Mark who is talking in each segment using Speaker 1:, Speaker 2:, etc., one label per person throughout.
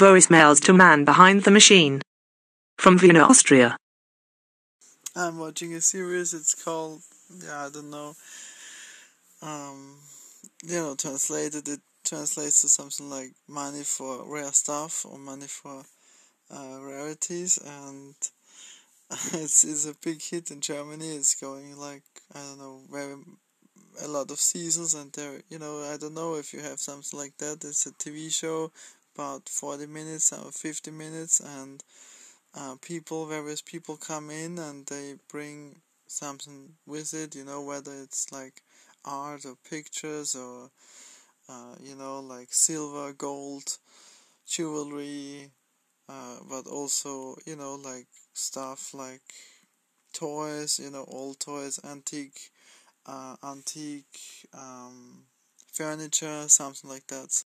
Speaker 1: Voicemails to man behind the machine. From Vienna, Austria.
Speaker 2: I'm watching a series. It's called yeah, I don't know. Um, you know, translated it translates to something like money for rare stuff or money for uh, rarities, and it's it's a big hit in Germany. It's going like I don't know very a lot of seasons, and there you know I don't know if you have something like that. It's a TV show about forty minutes or fifty minutes, and uh, people various people come in and they bring something with it. You know whether it's like art or pictures or uh, you know like silver, gold, jewelry, uh, but also you know like stuff like toys, you know, old toys, antique, uh, antique um, furniture, something like that.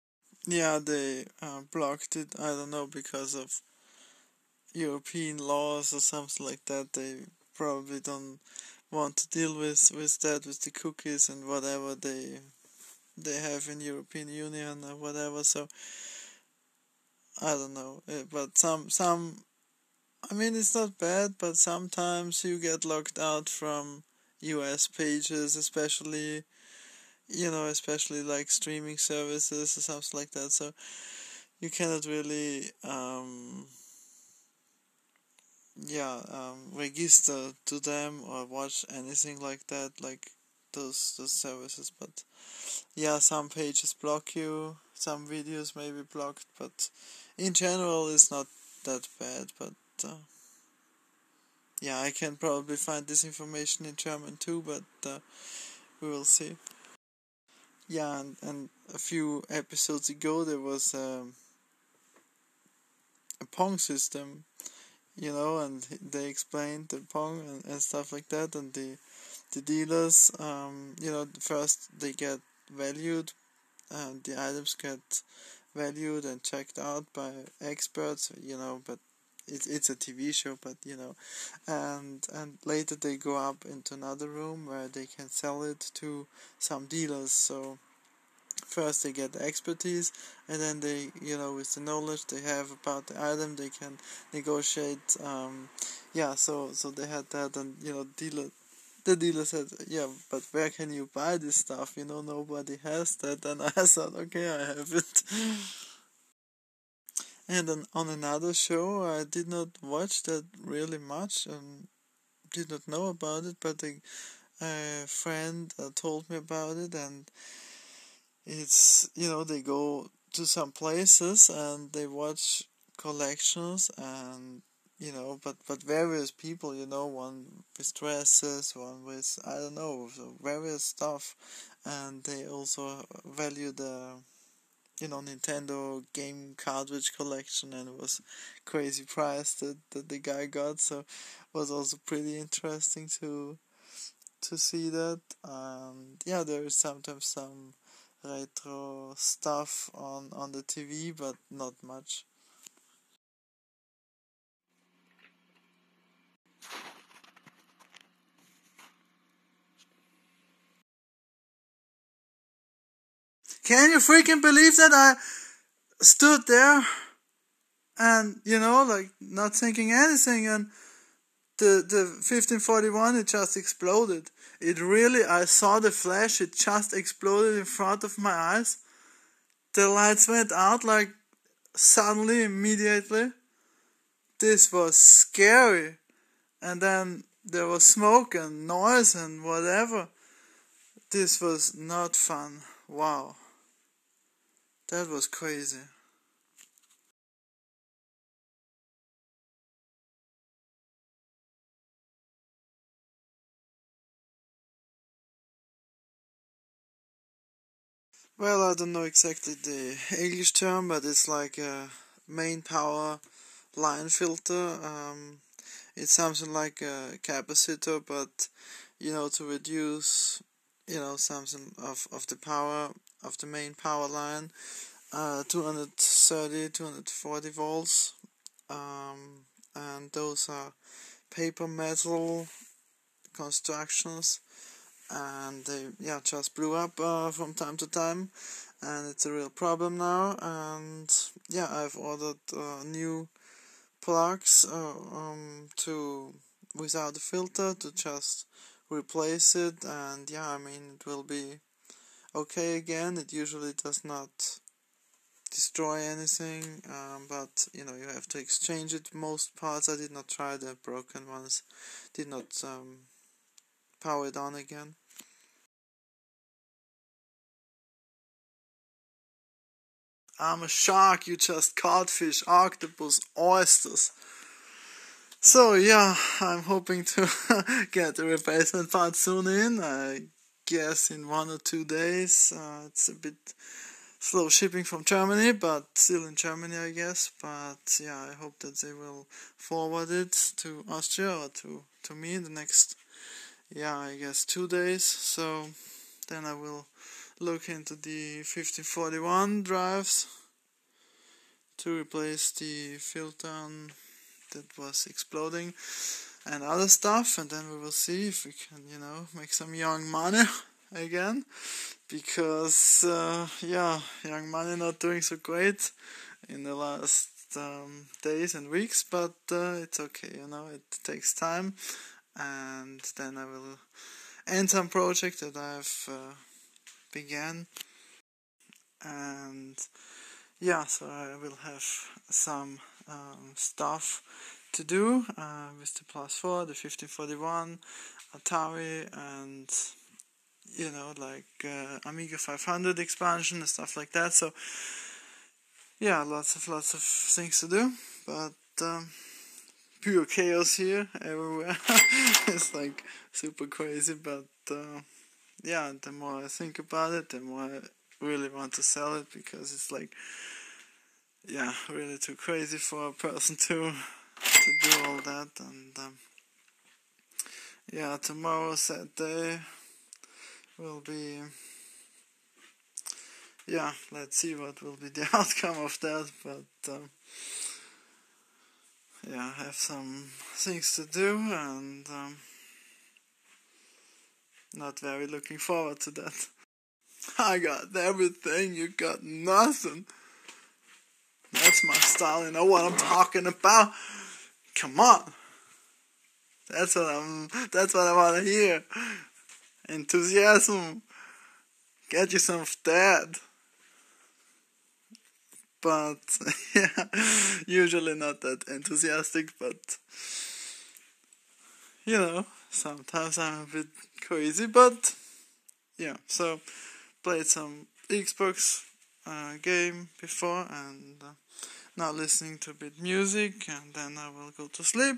Speaker 2: Yeah, they uh, blocked it. I don't know because of European laws or something like that. They probably don't want to deal with with that with the cookies and whatever they they have in European Union or whatever. So I don't know, eh, but some some. I mean, it's not bad, but sometimes you get locked out from U.S. pages, especially, you know, especially like streaming services or something like that. So you cannot really, um, yeah, um, register to them or watch anything like that, like those those services. But yeah, some pages block you, some videos may be blocked, but in general it's not that bad but uh, yeah i can probably find this information in german too but uh, we will see yeah and, and a few episodes ago there was um, a pong system you know and they explained the pong and, and stuff like that and the the dealers um, you know first they get valued and the items get valued and checked out by experts, you know, but it's it's a TV show, but you know, and and later they go up into another room where they can sell it to some dealers. So first they get the expertise, and then they you know with the knowledge they have about the item they can negotiate. Um, yeah, so so they had that, and you know dealer the dealer said, "Yeah, but where can you buy this stuff? You know, nobody has that." And I thought, "Okay, I have it." and then on another show, I did not watch that really much and did not know about it, but a, a friend uh, told me about it, and it's you know they go to some places and they watch collections and you know, but but various people, you know, one with dresses, one with I don't know, various stuff, and they also value the, you know, Nintendo game cartridge collection, and it was crazy price that that the guy got, so was also pretty interesting to to see that, and yeah, there is sometimes some retro stuff on on the TV, but not much. Can you freaking believe that I stood there and, you know, like not thinking anything and the, the 1541 it just exploded. It really, I saw the flash, it just exploded in front of my eyes. The lights went out like suddenly, immediately. This was scary. And then there was smoke and noise and whatever. This was not fun. Wow. That was crazy. Well, I don't know exactly the English term, but it's like a main power line filter. Um, it's something like a capacitor, but you know to reduce you know something of, of the power of the main power line uh, 230 240 volts um, and those are paper metal constructions and they yeah just blew up uh, from time to time and it's a real problem now. And yeah, I've ordered uh, new plugs uh, um, to without the filter to just replace it, and yeah, I mean it will be okay again. It usually does not destroy anything, um, but you know you have to exchange it. Most parts I did not try the broken ones, did not um, power it on again. I'm a shark, you just caught fish, octopus, oysters. So yeah, I'm hoping to get the replacement part soon in. I guess in one or two days. Uh, it's a bit slow shipping from Germany, but still in Germany, I guess. But yeah, I hope that they will forward it to Austria or to to me in the next, yeah, I guess two days. So then I will look into the 1541 drives to replace the filter that was exploding and other stuff and then we will see if we can you know make some young money again because uh, yeah young money not doing so great in the last um, days and weeks but uh, it's okay you know it takes time and then I will end some project that I've uh, began. And yeah so I will have some um, stuff to do uh, with the plus 4 the 1541 Atari and you know like uh, Amiga 500 expansion and stuff like that. So yeah lots of lots of things to do but um, pure chaos here everywhere it's like super crazy but uh, yeah, the more I think about it, the more I really want to sell it because it's like, yeah, really too crazy for a person to to do all that. And um, yeah, tomorrow, Saturday, will be. Yeah, let's see what will be the outcome of that, but um, yeah, I have some things to do and. Um, not very looking forward to that. I got everything, you got nothing. That's my style, you know what I'm talking about? Come on. That's what I'm that's what I wanna hear. Enthusiasm. Get you some of that. But yeah, usually not that enthusiastic, but you know, sometimes I'm a bit crazy, but yeah. So played some Xbox uh, game before, and uh, now listening to a bit music, and then I will go to sleep.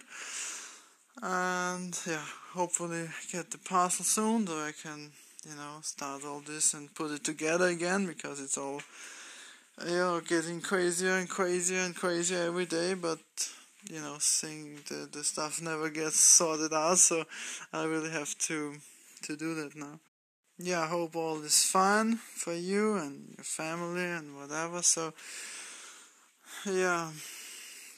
Speaker 2: And yeah, hopefully get the parcel soon, so I can you know start all this and put it together again because it's all know getting crazier and crazier and crazier every day, but you know, seeing the, the stuff never gets sorted out, so I really have to to do that now. Yeah, I hope all is fine for you and your family and whatever. So, yeah,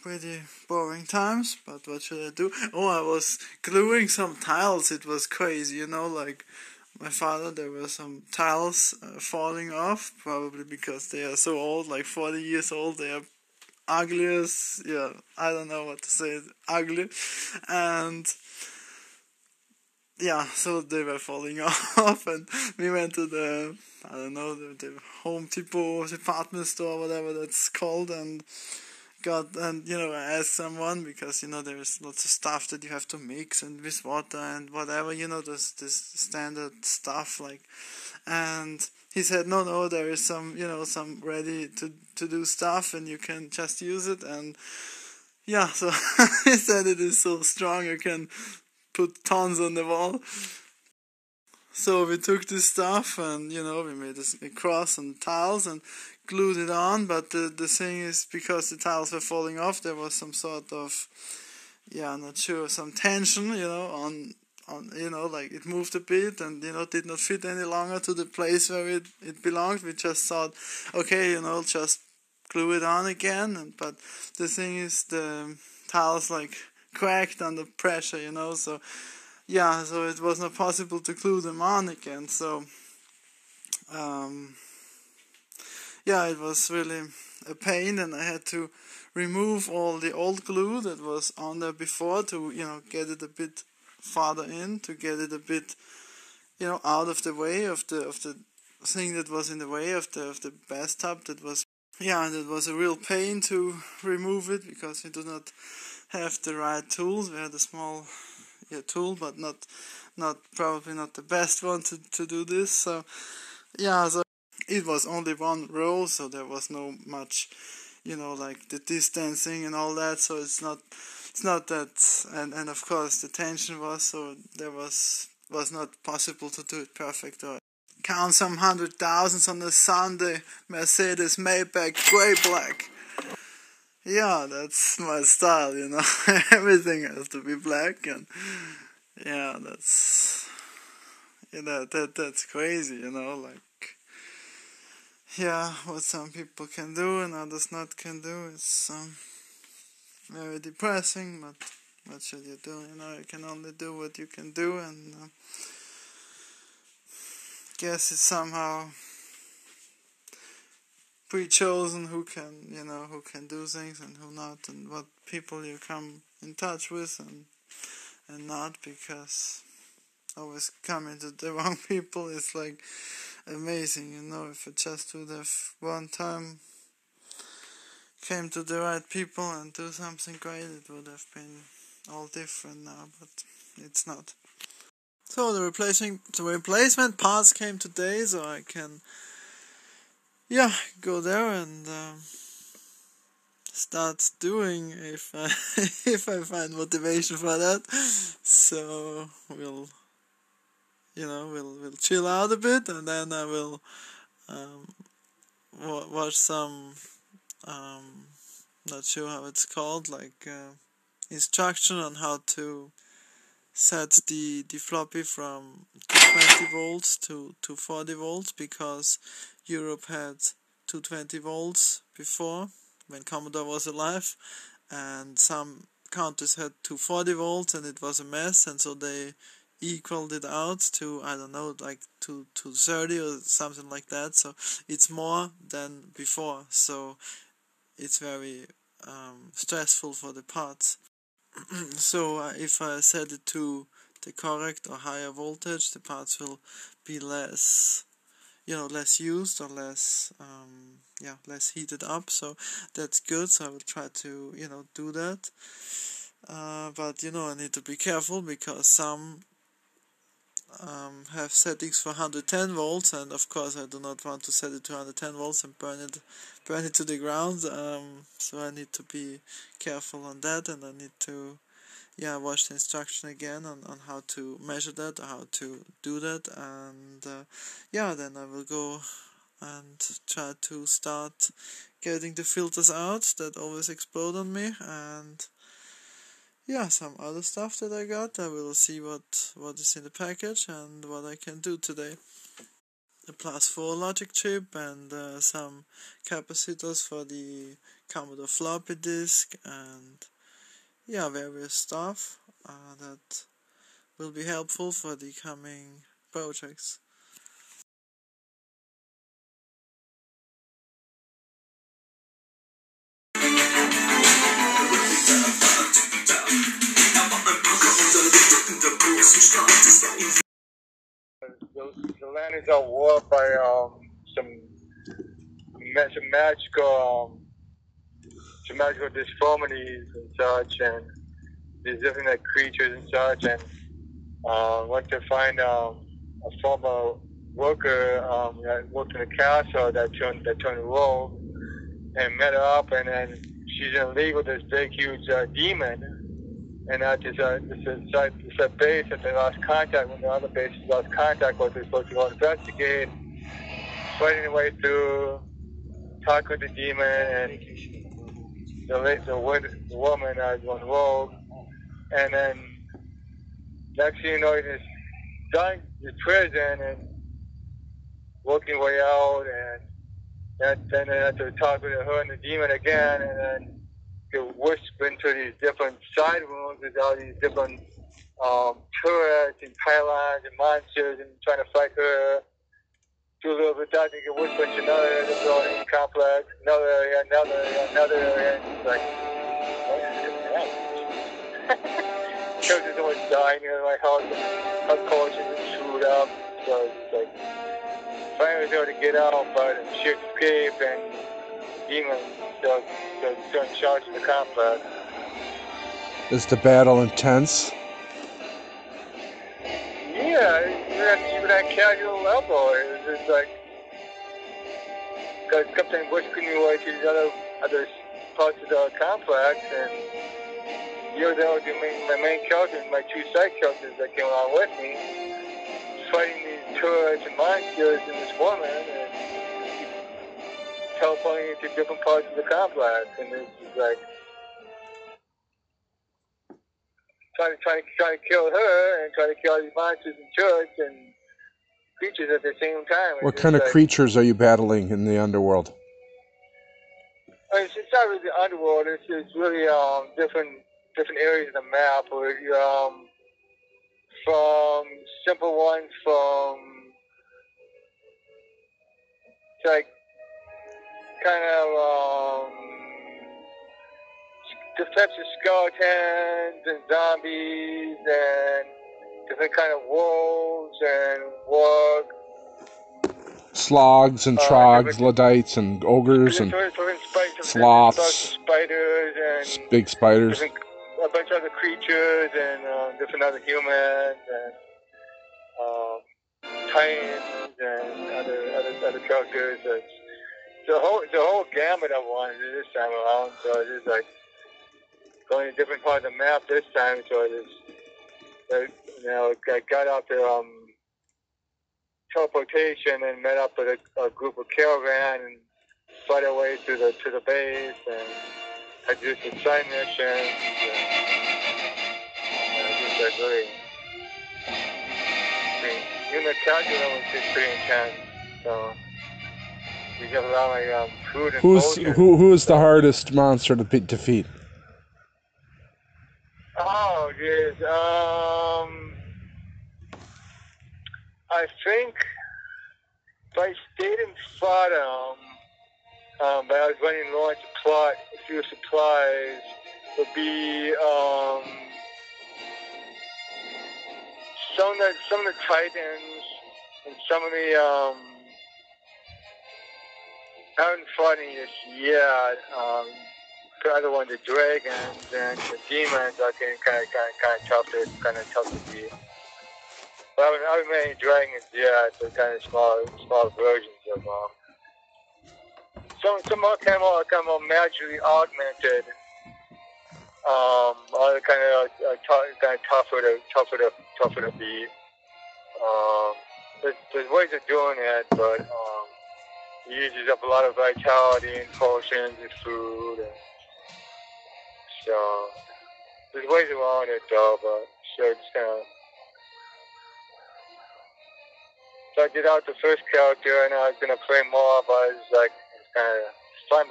Speaker 2: pretty boring times, but what should I do? Oh, I was gluing some tiles. It was crazy, you know, like my father, there were some tiles uh, falling off, probably because they are so old, like 40 years old. They are ugliest yeah i don't know what to say ugly and yeah so they were falling off and we went to the i don't know the, the home depot department store whatever that's called and got and you know I asked someone because you know there's lots of stuff that you have to mix and with water and whatever you know this this standard stuff like and he said no no there is some you know some ready to to do stuff and you can just use it. And yeah so he said it is so strong you can put tons on the wall. So we took this stuff and you know we made a cross and tiles and glued it on but the, the thing is because the tiles were falling off there was some sort of yeah I'm not sure some tension you know on on you know like it moved a bit and you know did not fit any longer to the place where it, it belonged. We just thought okay you know just glue it on again. And but the thing is the tiles like cracked under pressure you know so yeah so it was not possible to glue them on again. So um yeah, it was really a pain, and I had to remove all the old glue that was on there before to you know get it a bit farther in to get it a bit you know out of the way of the of the thing that was in the way of the of the bathtub that was yeah and it was a real pain to remove it because we do not have the right tools. We had a small yeah tool but not not probably not the best one to, to do this. So yeah so it was only one row so there was no much you know like the distancing and all that so it's not it's not that and and of course the tension was so there was was not possible to do it perfect or count some hundred thousands on a Sunday Mercedes Maybach grey black. Yeah that's my style you know. Everything has to be black and yeah that's you know that that's crazy you know like yeah, what some people can do and others not can do is um, very depressing. But what should you do? You know, you can only do what you can do, and uh, guess it's somehow pre-chosen who can, you know, who can do things and who not, and what people you come in touch with and and not because always coming to the wrong people is like amazing, you know, if I just would have one time came to the right people and do something great, it would have been all different now, but it's not. So the replacing the replacement parts came today, so I can, yeah, go there and um, start doing if I if I find motivation for that. So we'll you know, we'll we'll chill out a bit, and then I will um, watch some. Um, not sure how it's called, like uh, instruction on how to set the the floppy from 220 volts to to 40 volts because Europe had 220 volts before when Commodore was alive, and some countries had 240 volts and it was a mess, and so they equaled it out to I don't know like to to 30 or something like that. So it's more than before. So it's very um, stressful for the parts. So uh, if I set it to the correct or higher voltage the parts will be less you know less used or less um, yeah less heated up. So that's good. So I will try to you know do that. Uh, but you know I need to be careful because some um, have settings for 110 volts and of course I do not want to set it to 110 volts and burn it burn it to the ground um, so I need to be careful on that and I need to yeah watch the instruction again on, on how to measure that how to do that and uh, yeah then I will go and try to start getting the filters out that always explode on me and yeah, some other stuff that I got. I will see what, what is in the package and what I can do today. A plus 4 logic chip and uh, some capacitors for the Commodore floppy disk and yeah, various stuff uh, that will be helpful for the coming projects.
Speaker 3: The, the land is at war by um, some some magical um, some magical deformities and such, and these different like, creatures and such, and uh, went to find um, a former worker um, that worked in the castle that turned that turned rogue, and met her up, and then she's in league with this big huge uh, demon and that uh, is a, it's a, it's a base that they lost contact when the other bases lost contact with. They're supposed to go investigate, fighting their way through, talk with the demon, and the, the, the woman uh, has gone rogue. And then next thing you know, he's done the prison and working way out, and then, then they have to talk with her and the demon again, and then get whisked into these different side rooms with all these different um, turrets and pylons and monsters and trying to fight her. do a little bit of you get wood switch another area of the building complex, another area, another area, another area. And it's like, what is this? Children's always dying in my house. My culture is chewed up. So it's like, finally was able to get out, but shit escape and still, still in charge of the complex.
Speaker 4: Is the battle intense?
Speaker 3: Yeah, even, even at casual level, it was just like, because Captain Bush couldn't away to these other, other parts of the complex, and you know, the main, my main characters, my two side characters that came along with me, fighting these turrets and monsters and this woman, and teleporting into different parts of the complex, and it's just like, trying to, trying to, trying to kill her and trying to kill all these monsters and turrets and creatures at the same time.
Speaker 4: What kind of
Speaker 3: like-
Speaker 4: creatures are you battling in the underworld?
Speaker 3: I mean, it's, not really the underworld. It's, it's really um different different areas of the map. Where you, um from simple ones from like kind of um of skeletons and zombies and different kind of wolves and warg
Speaker 4: Slogs and
Speaker 3: Uh,
Speaker 4: trogs,
Speaker 3: everything.
Speaker 4: luddites and ogres and
Speaker 3: different, different, spiders,
Speaker 4: sloths.
Speaker 3: spiders and
Speaker 4: big spiders.
Speaker 3: a bunch of other creatures and um, different other humans and um, titans and other other, other characters. It's the whole the whole gamut of ones this time around. So it's like going to different parts of the map this time. So it's uh, you know I got out there um teleportation and met up with a, a group of caravan and fight our way to the to the base and I did some side missions and, and I just like really I mean even the calculus was just pretty intense. So we have a lot of like um, food and
Speaker 4: Who's who? Who is the hardest monster to be, defeat?
Speaker 3: Oh, geez. Um, I think if I stayed and fought him, um, but I was running low on supply, a few supplies, would be um, some of the some of the titans and some of the um, Fought any this yet. Um, the other one, the dragons and the demons, are kind of kind of kind of tough to kind of tough to beat. But I haven't, I haven't made any dragons yet. They're kind of small small versions of them. Some some more kind of more, kind of more magically augmented. Um, other kind of uh, t- kind of tougher to tougher to tougher to beat. Um, there's, there's ways of doing it, but um, it uses up a lot of vitality and potions and food. And so there's ways around it though, but it's kind of. So I did out the first character, and I was gonna play more, but it's like it's kind of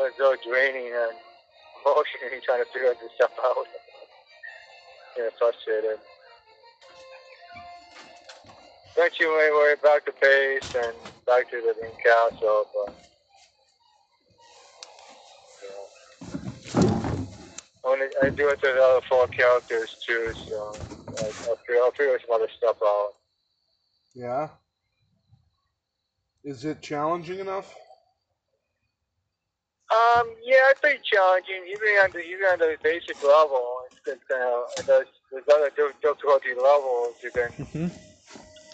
Speaker 3: it's so draining and emotionally trying to figure this stuff out. yeah, frustrated. Eventually, we're back to base and back to the main castle, but. Yeah. I, I do it to the other four characters too, so I, I'll, figure, I'll figure some other stuff out.
Speaker 4: Yeah. Is it challenging enough?
Speaker 3: Um, yeah, it's pretty challenging, even on the even on the basic level. It's just, uh, there's, there's other di- difficulty levels you can
Speaker 4: Mm-hmm.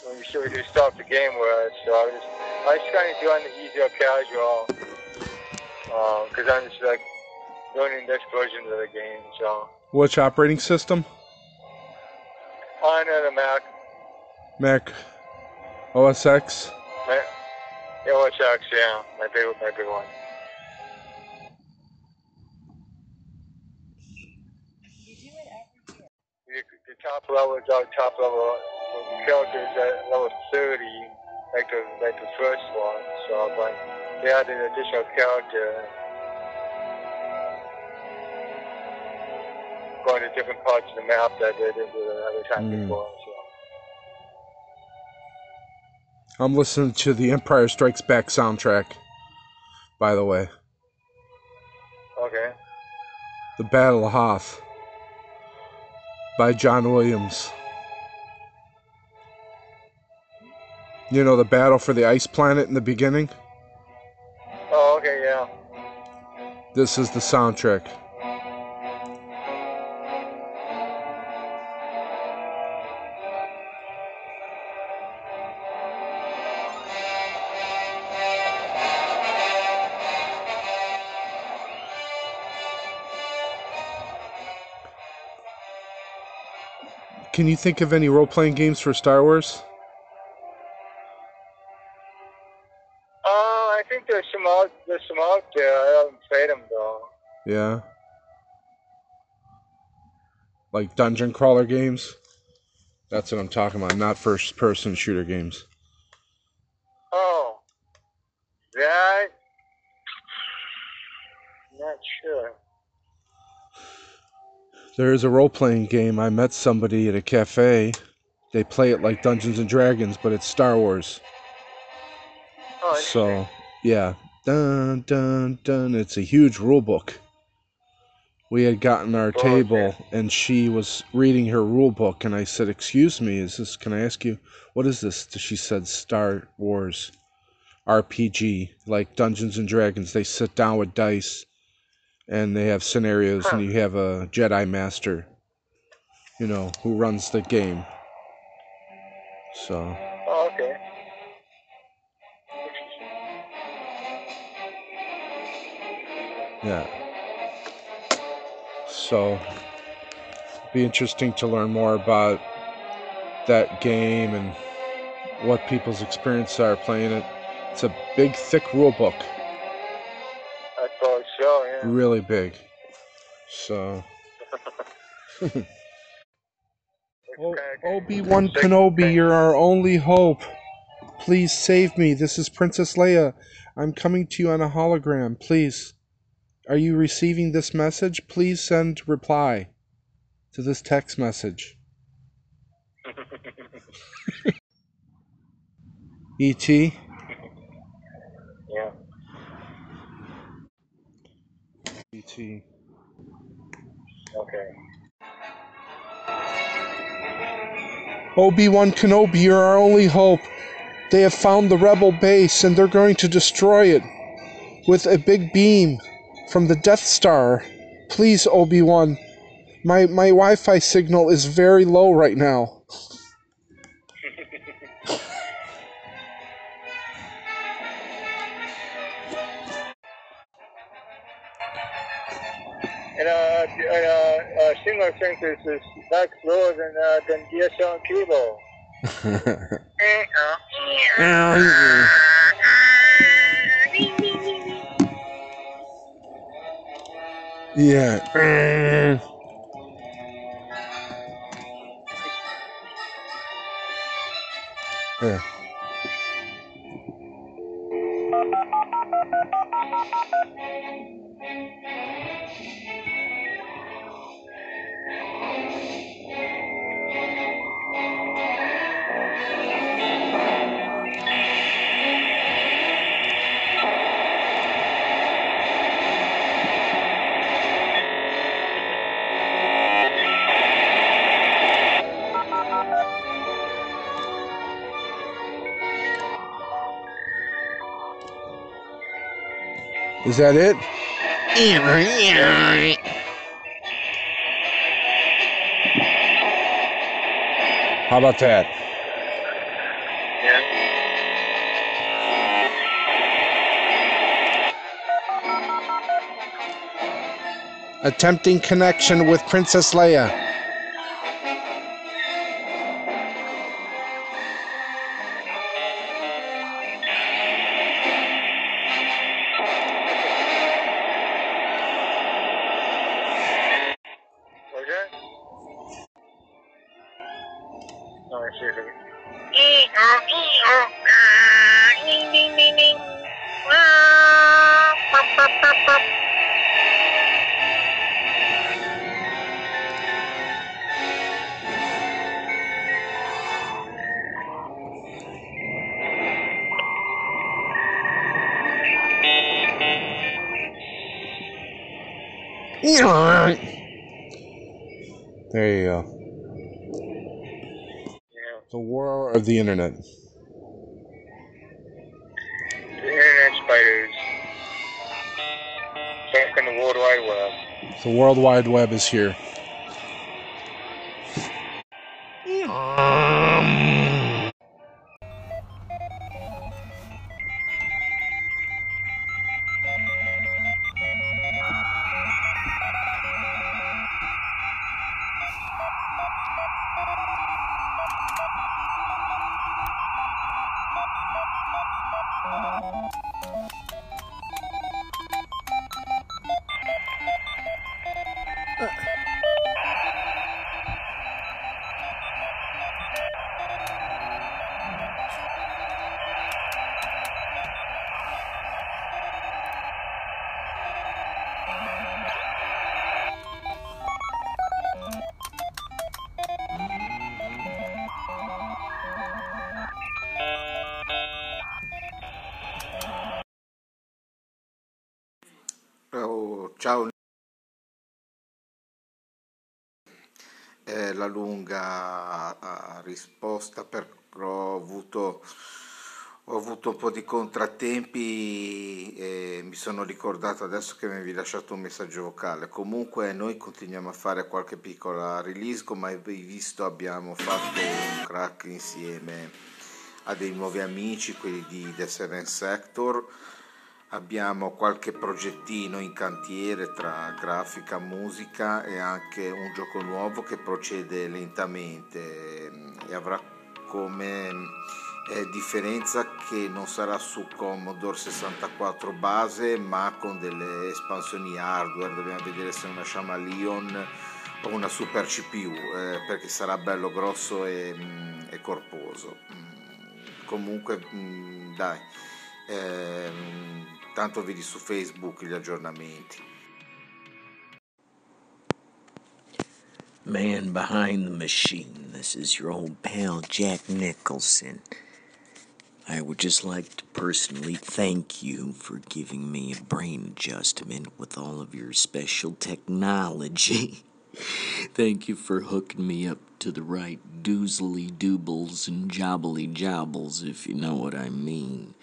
Speaker 3: When you should you start the game with. So I was just I was trying to do on the easier casual, um, because I'm just like learning this version of the game. So
Speaker 4: Which operating system?
Speaker 3: on uh, the Mac,
Speaker 4: Mac OS X.
Speaker 3: my, LSX, yeah, my big my big one. The, the top level is our top level characters at level 30, like the like the first one. So, but they added an additional character going to different parts of the map that they didn't do another time
Speaker 4: Mm.
Speaker 3: before. So.
Speaker 4: I'm listening to the Empire Strikes Back soundtrack. By the way,
Speaker 3: Okay.
Speaker 4: The Battle of Hoth by John Williams. You know the battle for the ice planet in the beginning?
Speaker 3: Oh, okay, yeah.
Speaker 4: This is the soundtrack. Can you think of any role playing games for Star Wars? Yeah. Like dungeon crawler games? That's what I'm talking about, not first person shooter games.
Speaker 3: Oh, that. Not sure.
Speaker 4: There is a role playing game. I met somebody at a cafe. They play it like Dungeons and Dragons, but it's Star Wars.
Speaker 3: Oh.
Speaker 4: So, yeah. Dun dun dun. It's a huge rule book. We had gotten our
Speaker 3: Oh,
Speaker 4: table and she was reading her rule book and I said, "Excuse me, is this can I ask you what is this?" She said Star Wars RPG, like Dungeons and Dragons. They sit down with dice and they have scenarios and you have a Jedi master, you know, who runs the game. So,
Speaker 3: Oh, okay.
Speaker 4: Yeah. So, be interesting to learn more about that game and what people's experiences are playing it. It's a big, thick rule book,
Speaker 3: I thought. Yeah.
Speaker 4: really big. So, Obi Wan Kenobi, you're our only hope. Please save me. This is Princess Leia. I'm coming to you on a hologram. Please. Are you receiving this message? Please send reply to this text message. E.T.
Speaker 3: Yeah.
Speaker 4: E.T.
Speaker 3: Okay.
Speaker 4: Obi Wan Kenobi, you're our only hope. They have found the rebel base and they're going to destroy it with a big beam from the Death Star. Please, Obi Wan. My my Wi-Fi signal is very low right now.
Speaker 3: And uh, and, uh, uh, Singer thinks it's it's back slower than uh, than DSL and cable.
Speaker 4: yeah. Mm. Yeah. Is that it? How about that? Attempting connection with Princess Leia. There you go.
Speaker 3: Yeah.
Speaker 4: The war of the internet.
Speaker 3: The internet spiders. Back in the World Wide Web.
Speaker 4: The World Wide Web is here.
Speaker 5: Risposta però ho avuto, ho avuto un po' di contrattempi e mi sono ricordato adesso che mi avevi lasciato un messaggio vocale. Comunque noi continuiamo a fare qualche piccola release, come hai visto abbiamo fatto un crack insieme a dei nuovi amici, quelli di The Seven Sector. Abbiamo qualche progettino in cantiere tra grafica, musica e anche un gioco nuovo che procede lentamente ehm, e avrà come eh, differenza che non sarà su Commodore 64 base ma con delle espansioni hardware, dobbiamo vedere se una Shamalion o una super CPU eh, perché sarà bello grosso e, mm, e corposo. Mm, Comunque mm, dai. Ehm, tanto vedi su Facebook gli aggiornamenti.
Speaker 6: Man behind the machine, this is your old pal Jack Nicholson. I would just like to personally thank you for giving me a brain adjustment with all of your special technology. thank you for hooking me up to the right doozly doobles and jobbly jobbles, if you know what I mean.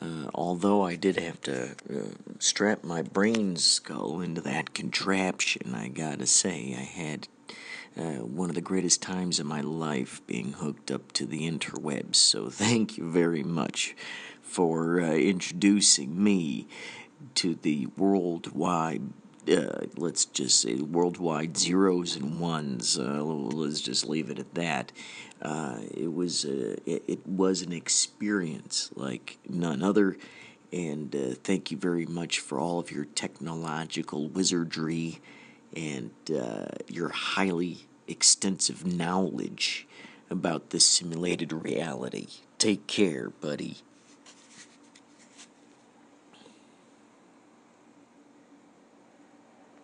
Speaker 6: Uh, although I did have to uh, strap my brain skull into that contraption, I gotta say, I had uh, one of the greatest times of my life being hooked up to the interwebs. So thank you very much for uh, introducing me to the worldwide. Uh, let's just say worldwide zeros and ones. Uh, let's just leave it at that. Uh, it was uh, it, it was an experience like none other, and uh, thank you very much for all of your technological wizardry and uh, your highly extensive knowledge about this simulated reality. Take care, buddy.